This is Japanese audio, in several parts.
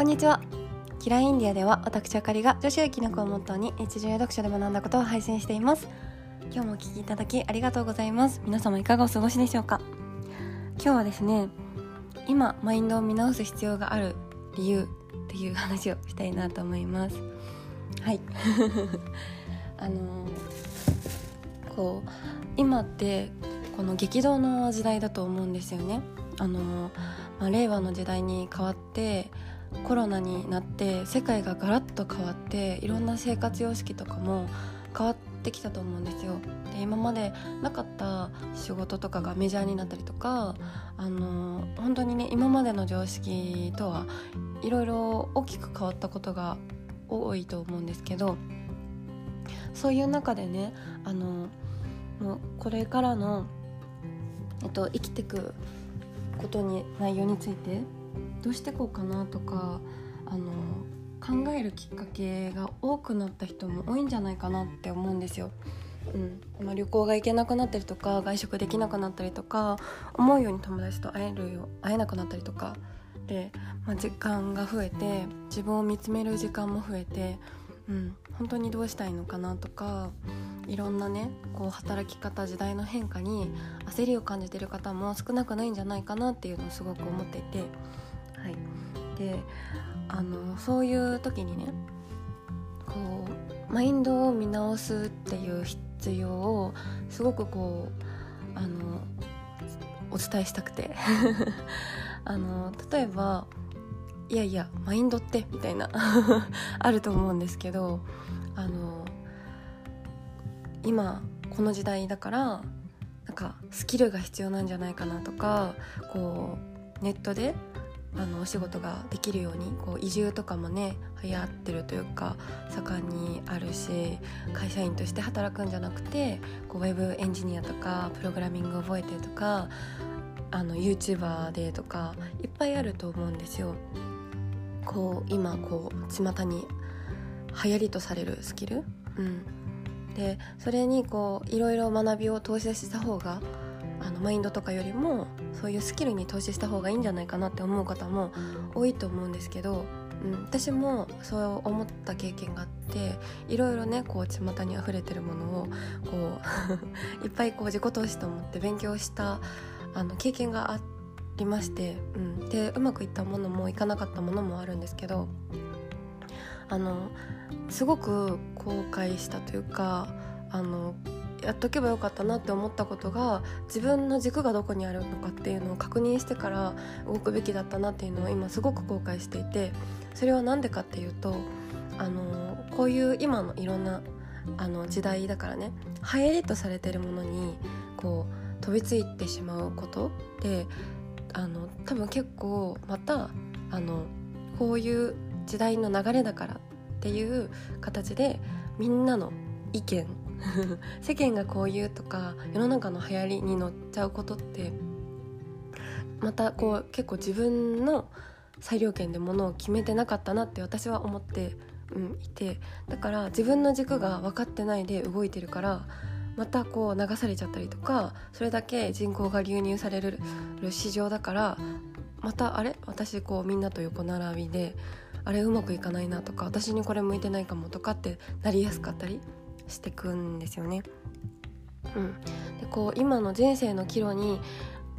こんにちは。キラインディアでは私あかりが女子やきのこをモットーに日常や読書で学んだことを配信しています。今日もお聞きいただきありがとうございます。皆様いかがお過ごしでしょうか？今日はですね今マインドを見直す必要がある理由っていう話をしたいなと思います。はい。あのー、こう今ってこの激動の時代だと思うんですよね。あのー、まあ、令和の時代に変わってコロナになって世界がガラッと変わっていろんな生活様式とかも変わってきたと思うんですよ。で今までなかった仕事とかがメジャーになったりとかあの本当にね今までの常識とはいろいろ大きく変わったことが多いと思うんですけどそういう中でねあのもうこれからの、えっと、生きてくことに内容についてどうしてこうかなとかあの考えるきっかけが多くなった人も多いんじゃないかなって思うんですよ。うん。まあ、旅行が行けなくなったりとか外食できなくなったりとか思うように友達と会えるよ会えなくなったりとかで、まあ、時間が増えて自分を見つめる時間も増えて、うん、本当にどうしたいのかなとかいろんなねこう働き方時代の変化に焦りを感じてる方も少なくないんじゃないかなっていうのをすごく思っていて、であのそういう時にねこうマインドを見直すっていう必要をすごくこうあのお伝えしたくて。あの例えばいやいやマインドってみたいな あると思うんですけどあの今この時代だからなんかスキルが必要なんじゃないかなとかこうネットであのお仕事ができるようにこう移住とかもね流行ってるというか盛んにあるし会社員として働くんじゃなくてこうウェブエンジニアとかプログラミング覚えてとかあの YouTuber でとかいっぱいあると思うんですよ。こう今こう巷に流行りとされるスキル、うん、でそれにこういろいろ学びを投資した方があのマインドとかよりもそういうスキルに投資した方がいいんじゃないかなって思う方も多いと思うんですけど、うん、私もそう思った経験があっていろいろねこう巷に溢れてるものをこう いっぱいこう自己投資と思って勉強したあの経験がありまして、うん、でうまくいったものもいかなかったものもあるんですけどあのすごく後悔したというかあのやっとけばよかったなって思ったことが自分の軸がどこにあるのかっていうのを確認してから動くべきだったなっていうのを今すごく後悔していてそれは何でかっていうとあのこういう今のいろんなあの時代だからね流行りとされてるものにこう飛びついてしまうことであの多分結構またあのこういう時代の流れだからっていう形でみんなの意見 世間がこう言うとか世の中の流行りに乗っちゃうことってまたこう結構自分の裁量権でものを決めてなかったなって私は思って、うん、いてだから自分の軸が分かってないで動いてるからまたこう流されちゃったりとかそれだけ人口が流入される市場だからまたあれ？私こうみんなと横並びであれうまくいかないなとか私にこれ向いてないかもとかってなりやすかったりしてくんですよね。うん、でこう今の人生の岐路に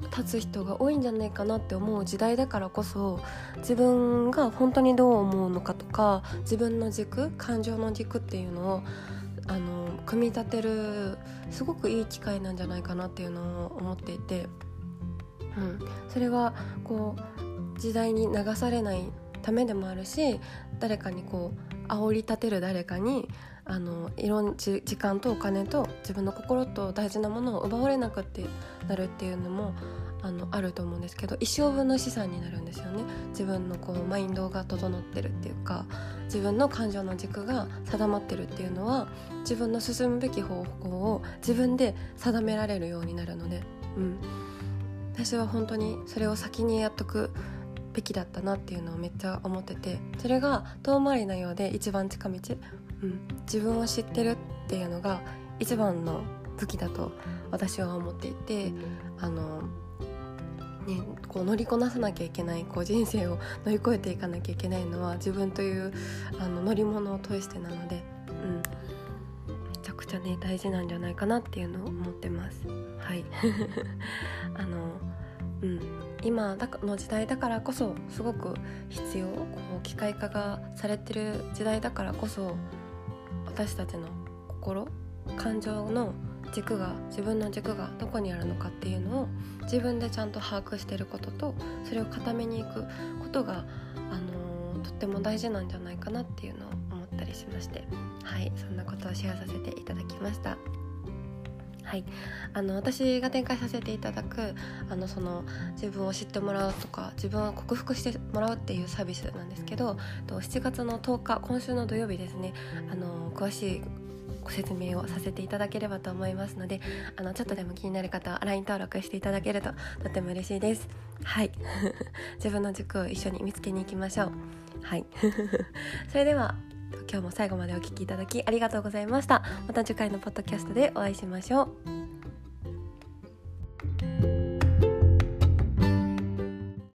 立つ人が多いんじゃないかなって思う時代だからこそ自分が本当にどう思うのかとか自分の軸感情の軸っていうのをあの組み立てるすごくいい機会なんじゃないかなっていうのを思っていて、うん、それはこう時代に流されないためでもあるし誰かにこう煽り立てる誰かにあのいろんな時間とお金と自分の心と大事なものを奪われなくってなるっていうのもあのあると思うんですけど一生分の資産になるんですよね。自分のこうマインドが整ってるっていうか自分の感情の軸が定まってるっていうのは自分の進むべき方向を自分で定められるようになるので、うん、私は本当にそれを先にやっとくべきだったなっていうのをめっちゃ思っててそれが遠回りなようで一番近道。うん、自分を知ってるっていうのが一番の武器だと私は思っていてあの、ね、こう乗りこなさなきゃいけないこう人生を乗り越えていかなきゃいけないのは自分というあの乗り物を通してなので、うん、めちゃくちゃね大事なんじゃないかなっていうのを思ってます。はい。あのうん。今の時代だからこそすごく必要こう機械化がされてる時代だからこそ私たちの心感情の軸が自分の軸がどこにあるのかっていうのを自分でちゃんと把握してることとそれを固めにいくことが、あのー、とっても大事なんじゃないかなっていうのを思ったりしましてはいそんなことをシェアさせていただきました。はい、あの私が展開させていただくあのその自分を知ってもらうとか自分を克服してもらうっていうサービスなんですけど7月の10日今週の土曜日ですねあの詳しいご説明をさせていただければと思いますのであのちょっとでも気になる方は LINE 登録していただけるととても嬉しいです。はい。自分の軸を一緒に見つけに行きましょう。はい。それでは今日も最後までお聴きいただきありがとうございました。また次回のポッドキャストでお会いしましょう。